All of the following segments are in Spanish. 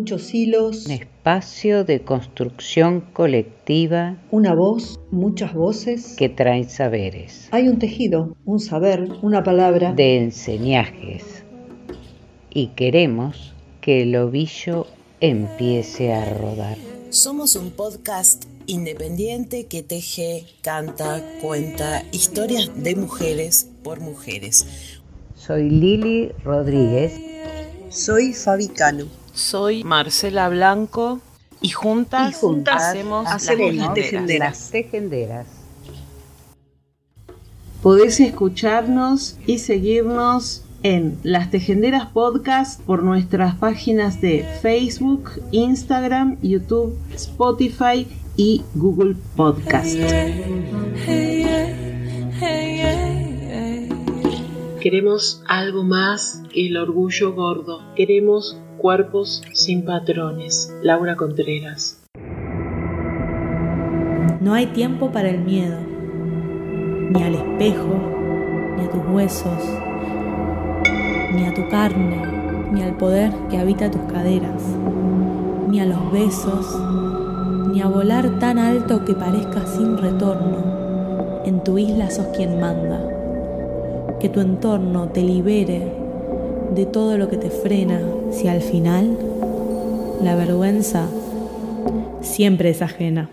muchos hilos. Un espacio de construcción colectiva. Una voz, muchas voces. Que traen saberes. Hay un tejido, un saber, una palabra. De enseñajes. Y queremos que el ovillo empiece a rodar. Somos un podcast independiente que teje, canta, cuenta historias de mujeres por mujeres. Soy Lili Rodríguez. Soy Fabi Cano. Soy Marcela Blanco y juntas, hacemos, las, tejenderas. las Podés escucharnos y seguirnos en Las Tejenderas Podcast por nuestras páginas de Facebook, Instagram, YouTube, Spotify y Google Podcast. Queremos algo más que el orgullo gordo. Queremos cuerpos sin patrones. Laura Contreras. No hay tiempo para el miedo, ni al espejo, ni a tus huesos, ni a tu carne, ni al poder que habita tus caderas, ni a los besos, ni a volar tan alto que parezca sin retorno. En tu isla sos quien manda que tu entorno te libere de todo lo que te frena, si al final la vergüenza siempre es ajena.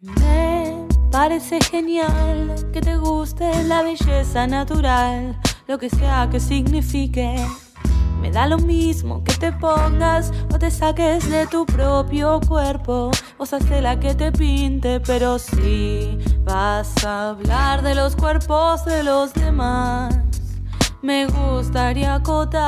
Me parece genial que te guste la belleza natural, lo que sea que signifique. Me da lo mismo que te pongas o te saques de tu propio cuerpo. Vos haces la que te pinte, pero sí vas a hablar de los cuerpos de los demás. Me gustaría acotar.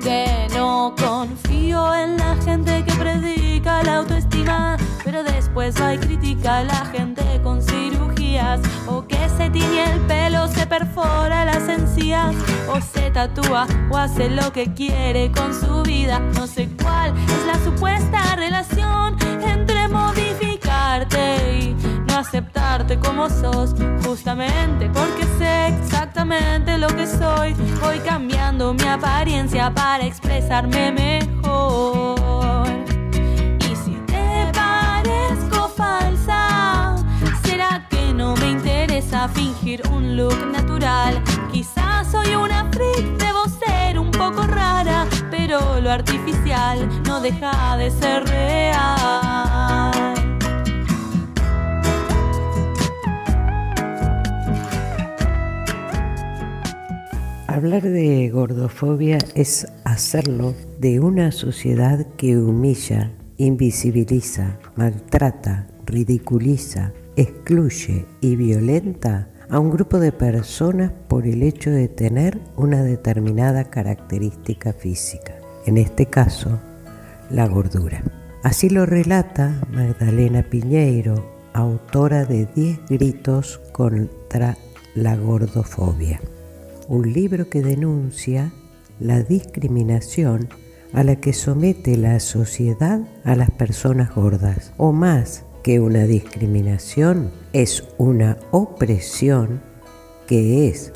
Que no confío en la gente que predica la autoestima, pero después hay critica a la gente con cirugías. O que se tiñe el pelo, se perfora las encías. O se tatúa o hace lo que quiere con su vida. No sé cuál es la supuesta relación entre modificarte y no aceptarte como sos, justamente porque sé exactamente lo que soy. Voy cambiando mi apariencia para expresarme mejor. Y si te parezco falsa, será que no me interesa fingir un look natural. Quizás soy una freak, debo ser un poco rara, pero lo artificial no deja de ser real. Hablar de gordofobia es hacerlo de una sociedad que humilla, invisibiliza, maltrata, ridiculiza, excluye y violenta a un grupo de personas por el hecho de tener una determinada característica física, en este caso, la gordura. Así lo relata Magdalena Piñeiro, autora de 10 gritos contra la gordofobia un libro que denuncia la discriminación a la que somete la sociedad a las personas gordas, o más que una discriminación, es una opresión que es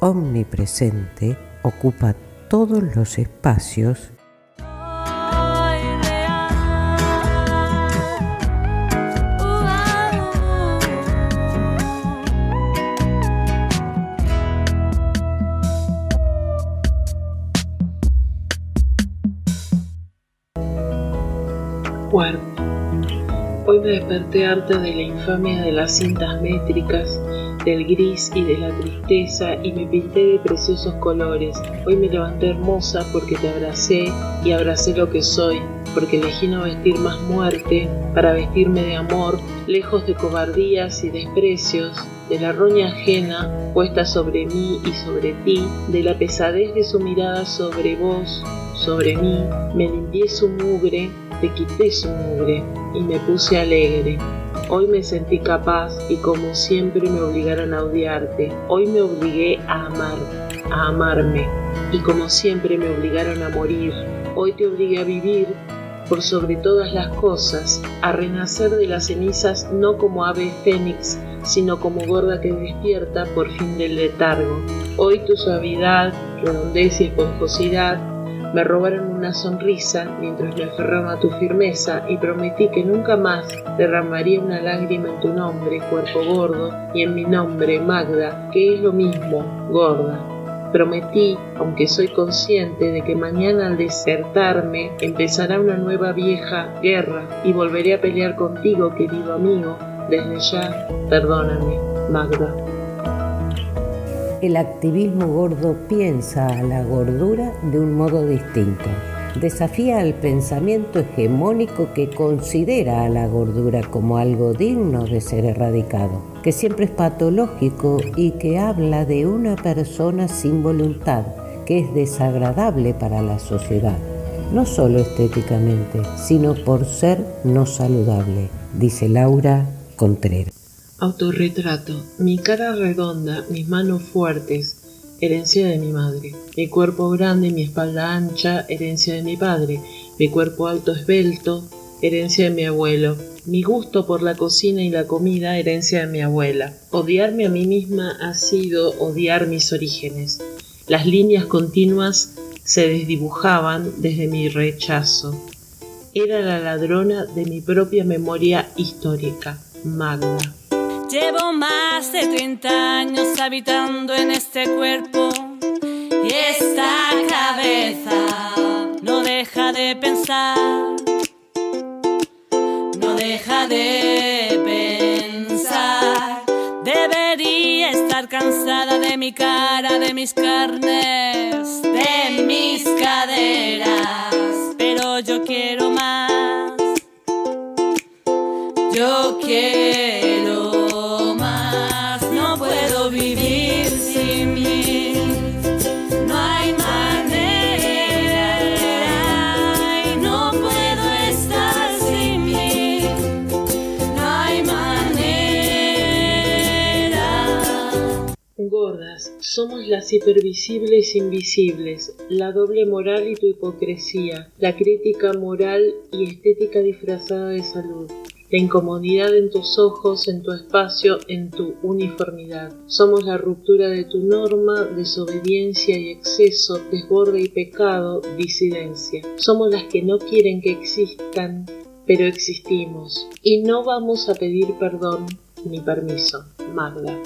omnipresente, ocupa todos los espacios desperté harta de la infamia de las cintas métricas, del gris y de la tristeza y me pinté de preciosos colores. Hoy me levanté hermosa porque te abracé y abracé lo que soy, porque elegí no vestir más muerte para vestirme de amor, lejos de cobardías y desprecios, de la roña ajena puesta sobre mí y sobre ti, de la pesadez de su mirada sobre vos, sobre mí, me limpié su mugre te quité su mugre y me puse alegre. Hoy me sentí capaz y como siempre me obligaron a odiarte. Hoy me obligué a amar, a amarme y como siempre me obligaron a morir. Hoy te obligué a vivir por sobre todas las cosas, a renacer de las cenizas no como ave fénix, sino como gorda que despierta por fin del letargo. Hoy tu suavidad, redondez y esponjosidad Me robaron una sonrisa mientras me aferraba a tu firmeza y prometí que nunca más derramaría una lágrima en tu nombre, cuerpo gordo, y en mi nombre, Magda, que es lo mismo, gorda. Prometí, aunque soy consciente de que mañana al desertarme empezará una nueva vieja guerra y volveré a pelear contigo, querido amigo. Desde ya, perdóname, Magda. El activismo gordo piensa a la gordura de un modo distinto. Desafía al pensamiento hegemónico que considera a la gordura como algo digno de ser erradicado, que siempre es patológico y que habla de una persona sin voluntad, que es desagradable para la sociedad, no solo estéticamente, sino por ser no saludable, dice Laura Contreras. Autorretrato. Mi cara redonda, mis manos fuertes, herencia de mi madre. Mi cuerpo grande, mi espalda ancha, herencia de mi padre. Mi cuerpo alto esbelto, herencia de mi abuelo. Mi gusto por la cocina y la comida, herencia de mi abuela. Odiarme a mí misma ha sido odiar mis orígenes. Las líneas continuas se desdibujaban desde mi rechazo. Era la ladrona de mi propia memoria histórica, Magda. Llevo más de 30 años habitando en este cuerpo y esta cabeza no deja de pensar, no deja de pensar. Debería estar cansada de mi cara, de mis carnes, somos las hipervisibles invisibles, la doble moral y tu hipocresía, la crítica moral y estética disfrazada de salud. La incomodidad en tus ojos, en tu espacio, en tu uniformidad. Somos la ruptura de tu norma, desobediencia y exceso, desborde y pecado, disidencia. Somos las que no quieren que existan, pero existimos. Y no vamos a pedir perdón ni permiso. Magda.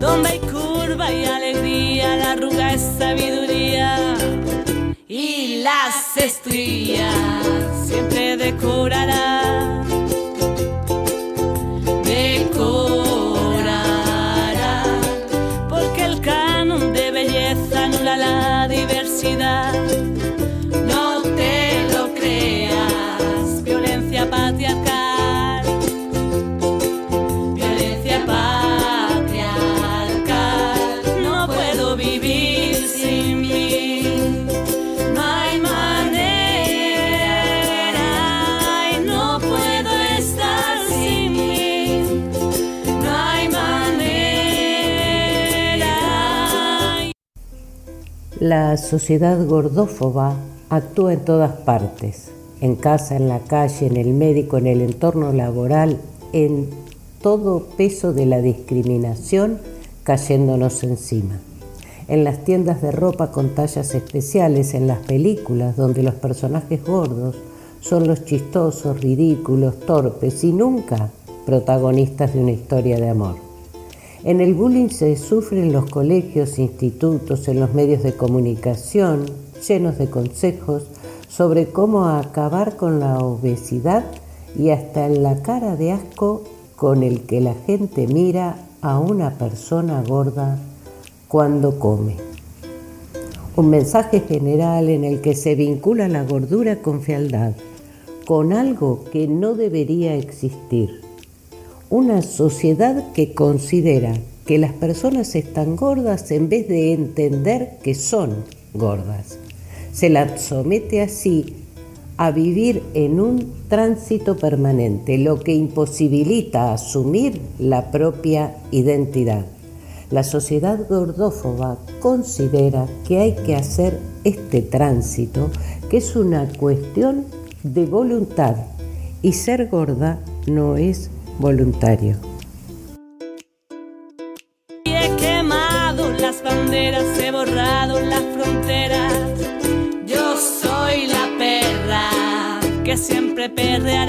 Donde hay curva y alegría, la arruga es sabiduría. Y las estrías siempre decorará. La sociedad gordófoba actúa en todas partes, en casa, en la calle, en el médico, en el entorno laboral, en todo peso de la discriminación cayéndonos encima. En las tiendas de ropa con tallas especiales, en las películas donde los personajes gordos son los chistosos, ridículos, torpes y nunca protagonistas de una historia de amor. En el bullying se sufre en los colegios, institutos, en los medios de comunicación, llenos de consejos sobre cómo acabar con la obesidad y hasta en la cara de asco con el que la gente mira a una persona gorda cuando come. Un mensaje general en el que se vincula la gordura con fealdad, con algo que no debería existir. Una sociedad que considera que las personas están gordas en vez de entender que son gordas. Se las somete así a vivir en un tránsito permanente, lo que imposibilita asumir la propia identidad. La sociedad gordófoba considera que hay que hacer este tránsito, que es una cuestión de voluntad, y ser gorda no es voluntario. Y he quemado las banderas, he borrado las fronteras. Yo soy la perra que siempre perrea.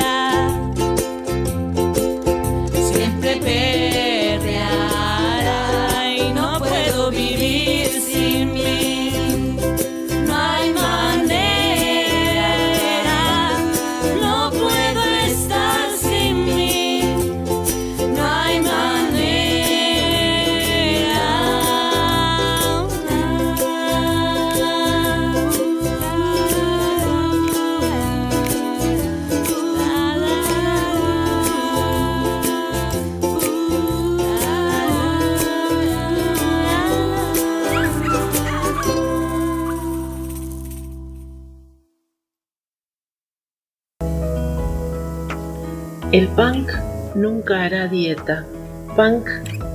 Punk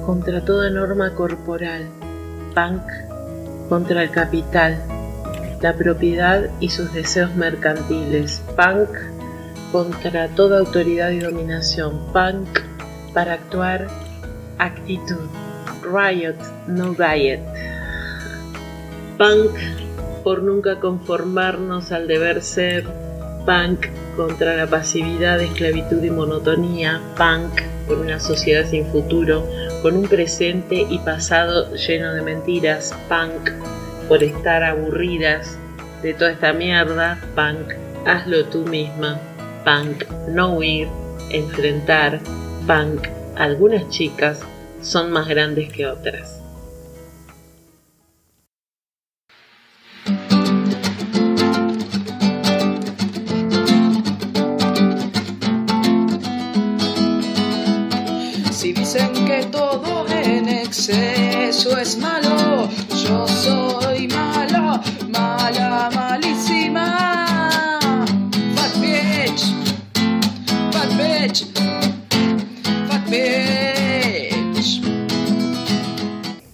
contra toda norma corporal. Punk contra el capital, la propiedad y sus deseos mercantiles. Punk contra toda autoridad y dominación. Punk para actuar actitud. Riot, no riot. Punk por nunca conformarnos al deber ser. Punk contra la pasividad, esclavitud y monotonía. Punk por una sociedad sin futuro, con un presente y pasado lleno de mentiras. Punk por estar aburridas de toda esta mierda. Punk, hazlo tú misma. Punk, no huir, enfrentar. Punk, algunas chicas son más grandes que otras. Exceso es malo, yo soy malo, mala, malísima. Fat bitch, fat bitch, fat bitch.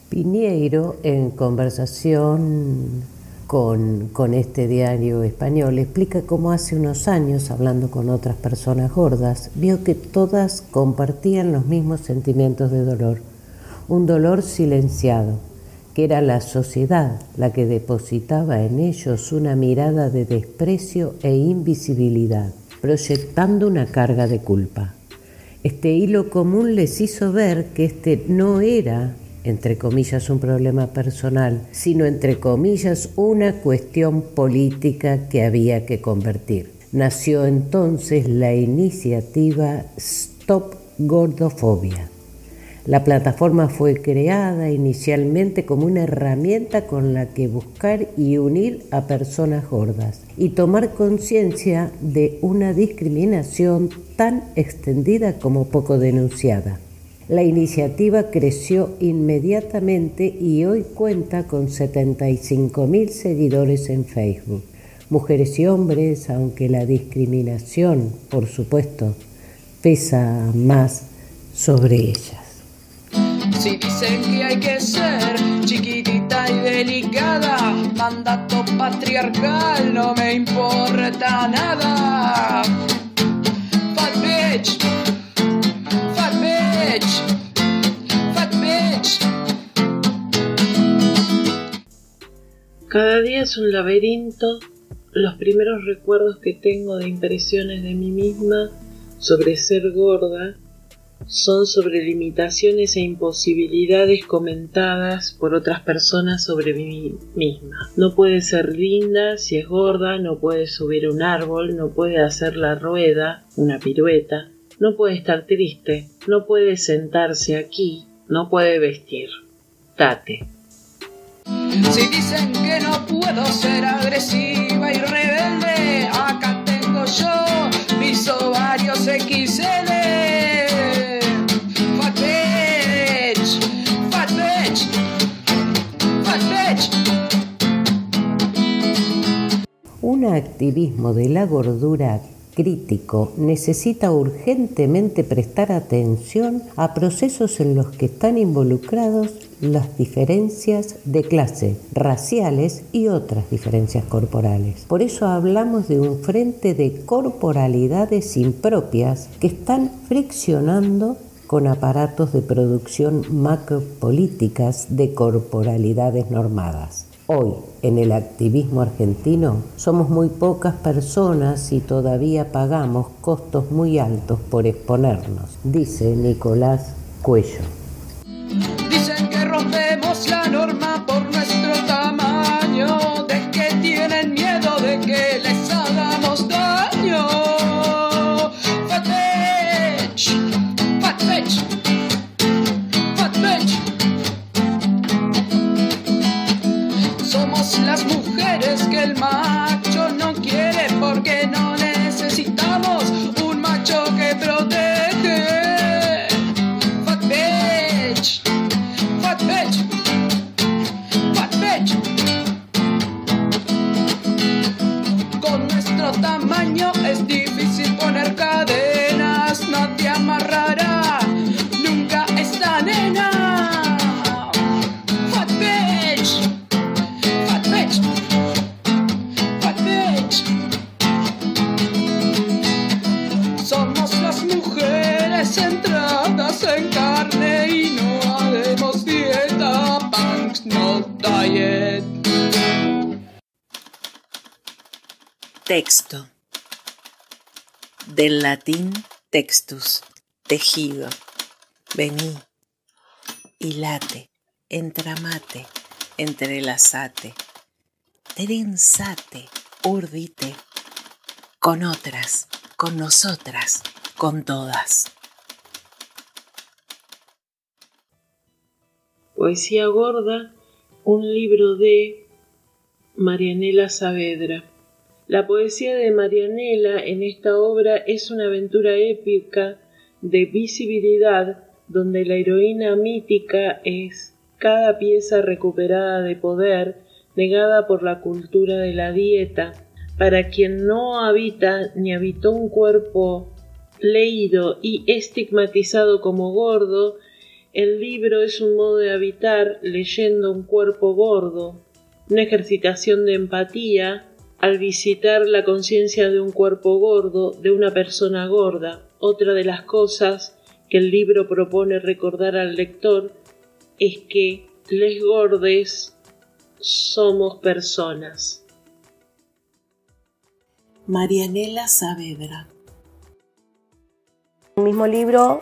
Piñeiro, en conversación con, con este diario español, explica cómo hace unos años, hablando con otras personas gordas, vio que todas compartían los mismos sentimientos de dolor, un dolor silenciado, que era la sociedad la que depositaba en ellos una mirada de desprecio e invisibilidad, proyectando una carga de culpa. Este hilo común les hizo ver que este no era entre comillas, un problema personal, sino, entre comillas, una cuestión política que había que convertir. Nació entonces la iniciativa Stop Gordofobia. La plataforma fue creada inicialmente como una herramienta con la que buscar y unir a personas gordas y tomar conciencia de una discriminación tan extendida como poco denunciada. La iniciativa creció inmediatamente y hoy cuenta con 75.000 seguidores en Facebook. Mujeres y hombres, aunque la discriminación, por supuesto, pesa más sobre ellas. Si dicen que hay que ser chiquitita y delicada, mandato patriarcal no me importa nada. Fat bitch, fat bitch, fat bitch. Cada día es un laberinto. Los primeros recuerdos que tengo de impresiones de mí misma sobre ser gorda son sobre limitaciones e imposibilidades comentadas por otras personas sobre mí misma. No puede ser linda si es gorda, no puede subir un árbol, no puede hacer la rueda, una pirueta, no puede estar triste, no puede sentarse aquí, no puede vestir. Tate. Si dicen que no puedo ser agresiva y rebelde, acá tengo yo mis ovarios XL. Un activismo de la gordura crítico necesita urgentemente prestar atención a procesos en los que están involucrados las diferencias de clase, raciales y otras diferencias corporales. Por eso hablamos de un frente de corporalidades impropias que están friccionando con aparatos de producción macropolíticas de corporalidades normadas. Hoy, en el activismo argentino, somos muy pocas personas y todavía pagamos costos muy altos por exponernos, dice Nicolás Cuello. Del latín textus, tejido. Vení, hilate, entramate, entrelazate, trenzate, urdite, con otras, con nosotras, con todas. Poesía Gorda, un libro de Marianela Saavedra. La poesía de Marianela en esta obra es una aventura épica de visibilidad donde la heroína mítica es cada pieza recuperada de poder negada por la cultura de la dieta, para quien no habita ni habitó un cuerpo leído y estigmatizado como gordo, el libro es un modo de habitar leyendo un cuerpo gordo, una ejercitación de empatía al visitar la conciencia de un cuerpo gordo, de una persona gorda. Otra de las cosas que el libro propone recordar al lector es que les gordes somos personas. Marianela Saavedra. El mismo libro,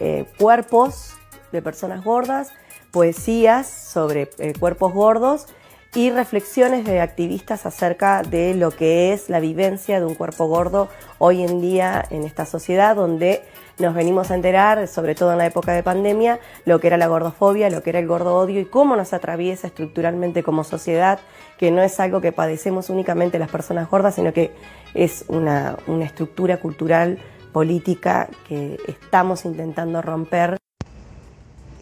eh, cuerpos de personas gordas, poesías sobre eh, cuerpos gordos y reflexiones de activistas acerca de lo que es la vivencia de un cuerpo gordo hoy en día en esta sociedad donde nos venimos a enterar, sobre todo en la época de pandemia, lo que era la gordofobia, lo que era el gordo odio y cómo nos atraviesa estructuralmente como sociedad, que no es algo que padecemos únicamente las personas gordas, sino que es una, una estructura cultural, política que estamos intentando romper.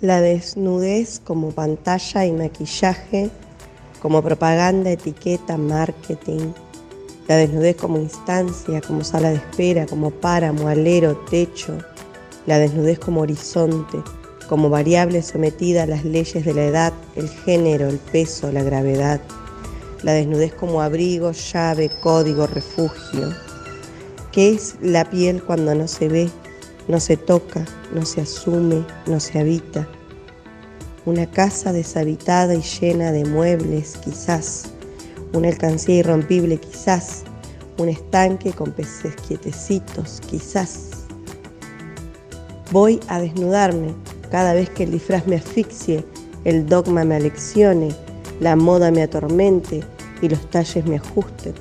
La desnudez como pantalla y maquillaje, como propaganda, etiqueta, marketing. La desnudez como instancia, como sala de espera, como páramo, alero, techo. La desnudez como horizonte, como variable sometida a las leyes de la edad, el género, el peso, la gravedad. La desnudez como abrigo, llave, código, refugio. ¿Qué es la piel cuando no se ve, no se toca, no se asume, no se habita? Una casa deshabitada y llena de muebles, quizás. Una alcancía irrompible, quizás. Un estanque con peces quietecitos, quizás. Voy a desnudarme cada vez que el disfraz me asfixie, el dogma me aleccione, la moda me atormente y los talles me ajusten.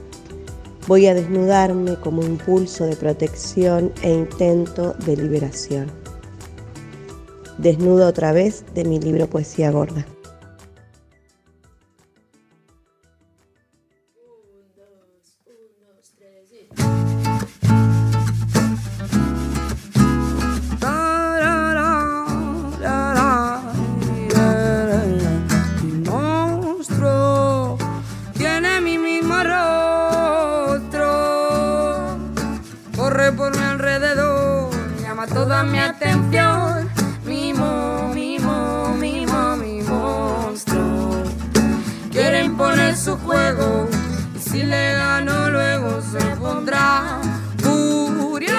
Voy a desnudarme como impulso de protección e intento de liberación. Desnudo otra vez de mi libro Poesía Gorda. Y si le gano luego se pondrá furioso.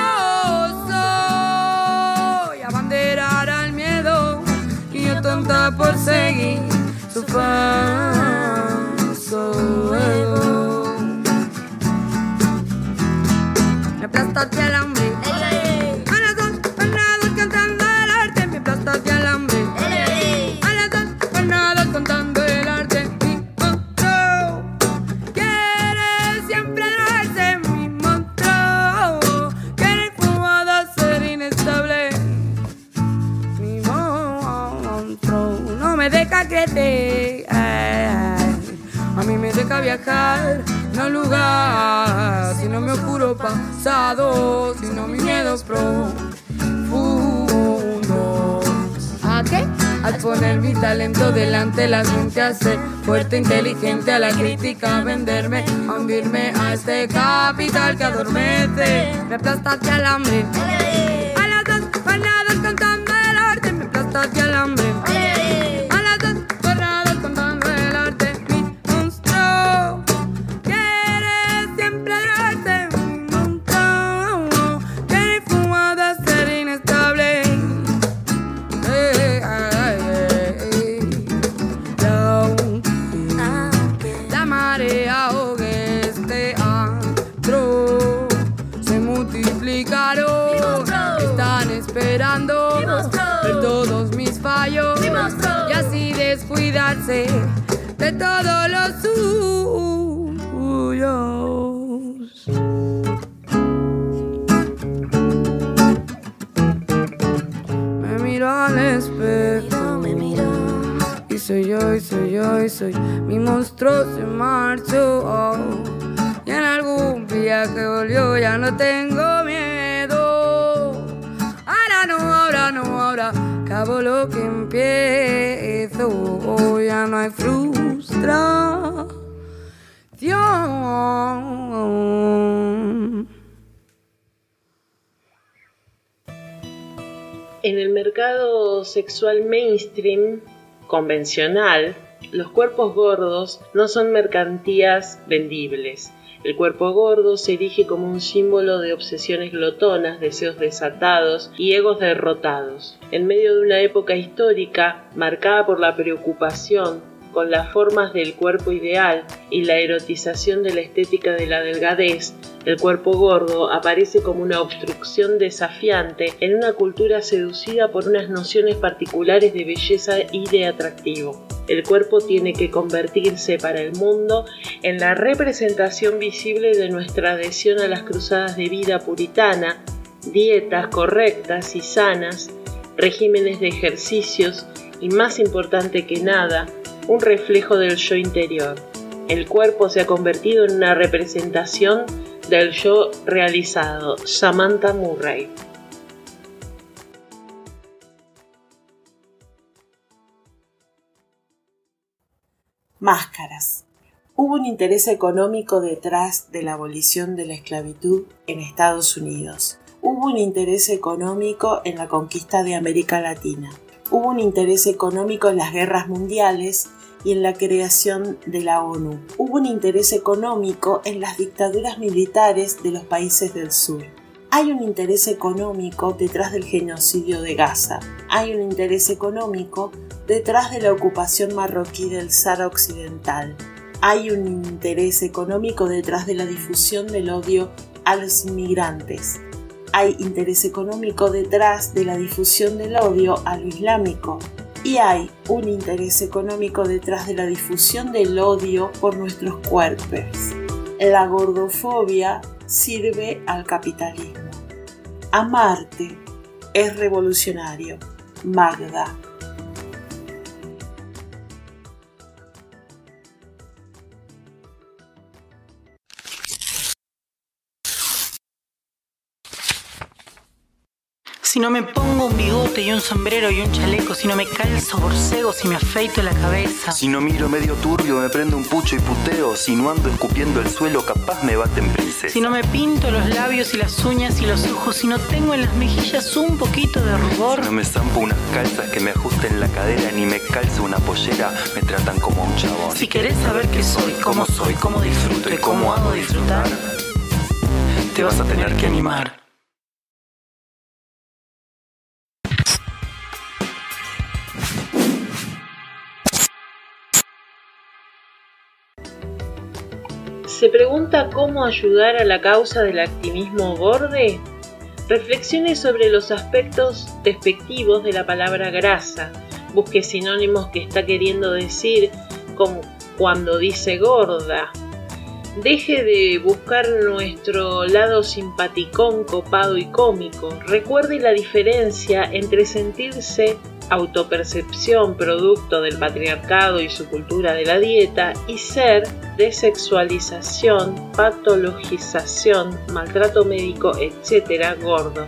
Y abanderará el miedo. Y yo tonta por seguir su fantasía. Me deja crecer. A mí me deja viajar, no lugar, sino mi oscuro pasado, sino mis miedos profundos. ¿A qué? Al poner mi talento delante, la gente hace fuerte, inteligente a la crítica, venderme, a hundirme a este capital que adormece, me aplasta hacia el hambre. A las dos panadas cantando el arte, me aplasta hacia el hambre. Están esperando ver todos mis fallos y así descuidarse de todos los suyos. Me miro al espejo me miro. y soy yo y soy yo y soy mi monstruo se marchó. Y en algún viaje volvió ya no tengo ahora acabo lo que empiezo ya no hay frustración En el mercado sexual mainstream convencional, los cuerpos gordos no son mercantías vendibles. El cuerpo gordo se erige como un símbolo de obsesiones glotonas, deseos desatados y egos derrotados. En medio de una época histórica marcada por la preocupación con las formas del cuerpo ideal y la erotización de la estética de la delgadez, el cuerpo gordo aparece como una obstrucción desafiante en una cultura seducida por unas nociones particulares de belleza y de atractivo. El cuerpo tiene que convertirse para el mundo en la representación visible de nuestra adhesión a las cruzadas de vida puritana, dietas correctas y sanas, regímenes de ejercicios y más importante que nada, un reflejo del yo interior. El cuerpo se ha convertido en una representación del yo realizado. Samantha Murray. Máscaras. Hubo un interés económico detrás de la abolición de la esclavitud en Estados Unidos. Hubo un interés económico en la conquista de América Latina. Hubo un interés económico en las guerras mundiales y en la creación de la ONU. Hubo un interés económico en las dictaduras militares de los países del sur. Hay un interés económico detrás del genocidio de Gaza. Hay un interés económico detrás de la ocupación marroquí del Sahara Occidental. Hay un interés económico detrás de la difusión del odio a los inmigrantes. Hay interés económico detrás de la difusión del odio a lo islámico. Y hay un interés económico detrás de la difusión del odio por nuestros cuerpos. La gordofobia sirve al capitalismo. Amarte es revolucionario. Magda. Si no me pongo un bigote y un sombrero y un chaleco, si no me calzo borcegos y me afeito la cabeza. Si no miro medio turbio, me prendo un pucho y puteo. Si no ando escupiendo el suelo, capaz me baten princesa. Si no me pinto los labios y las uñas y los ojos, si no tengo en las mejillas un poquito de rubor. Si no me zampo unas calzas que me ajusten la cadera, ni me calzo una pollera, me tratan como un chabón. Si querés saber qué soy, cómo soy, cómo disfruto y cómo hago disfrutar, te vas a tener que animar. ¿Se pregunta cómo ayudar a la causa del activismo gorde? Reflexione sobre los aspectos despectivos de la palabra grasa. Busque sinónimos que está queriendo decir como cuando dice gorda. Deje de buscar nuestro lado simpaticón, copado y cómico. Recuerde la diferencia entre sentirse autopercepción producto del patriarcado y su cultura de la dieta y ser desexualización, patologización, maltrato médico, etc. gordo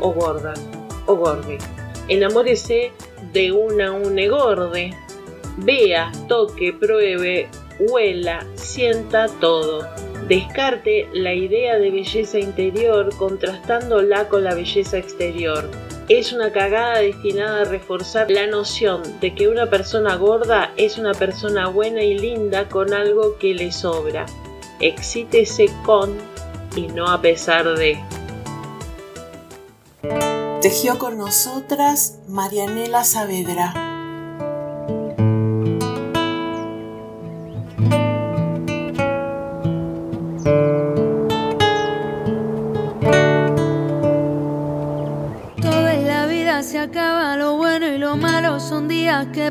o gorda o gorde. Enamórese de una une gorde. Vea, toque, pruebe, huela, sienta todo. Descarte la idea de belleza interior contrastándola con la belleza exterior es una cagada destinada a reforzar la noción de que una persona gorda es una persona buena y linda con algo que le sobra. Excítese con y no a pesar de. Tejió con nosotras Marianela Saavedra.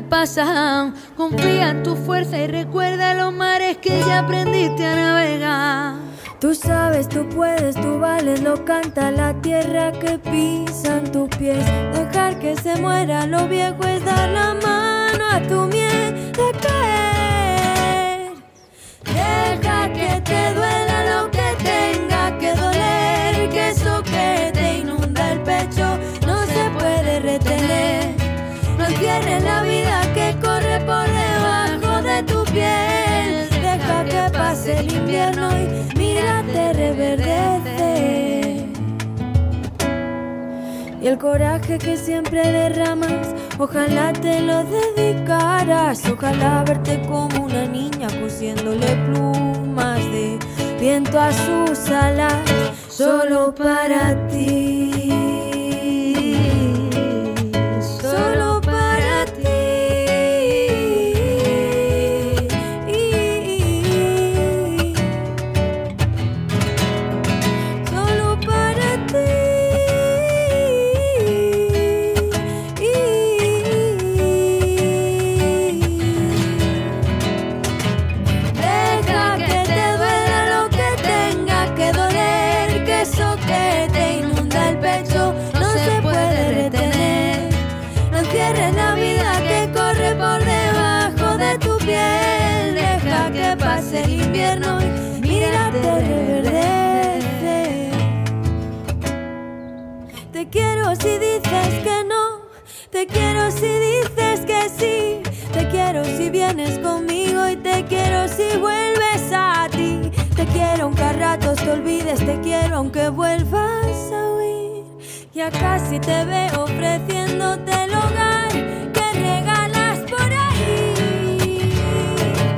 Pasan. Confía en tu fuerza y recuerda los mares que ya aprendiste a navegar. Tú sabes, tú puedes, tú vales, lo canta la tierra que pisan tus pies. Dejar que se muera lo viejo es dar la mano a tu miedo de caer. Deja que te duela invierno y mírate reverdece. Y el coraje que siempre derramas, ojalá te lo dedicaras. Ojalá verte como una niña cosiéndole plumas de viento a sus alas, solo para ti. Ratos te olvides, te quiero aunque vuelvas a huir. Ya casi te veo ofreciéndote el hogar que regalas por ahí.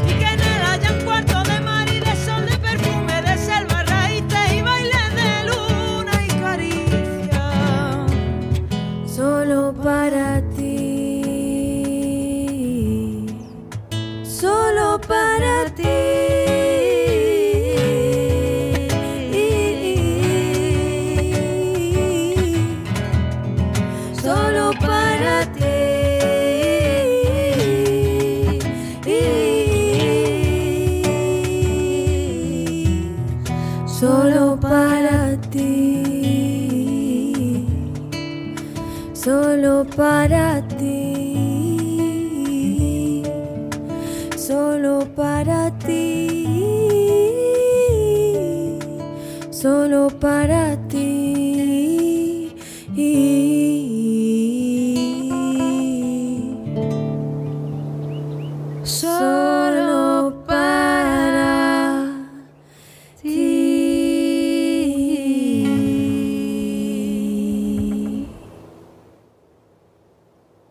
Y que en él haya un cuarto de mar y de sol, de perfume, de selva, raíces y bailes de luna y caricia. Solo para ti. Solo para ti.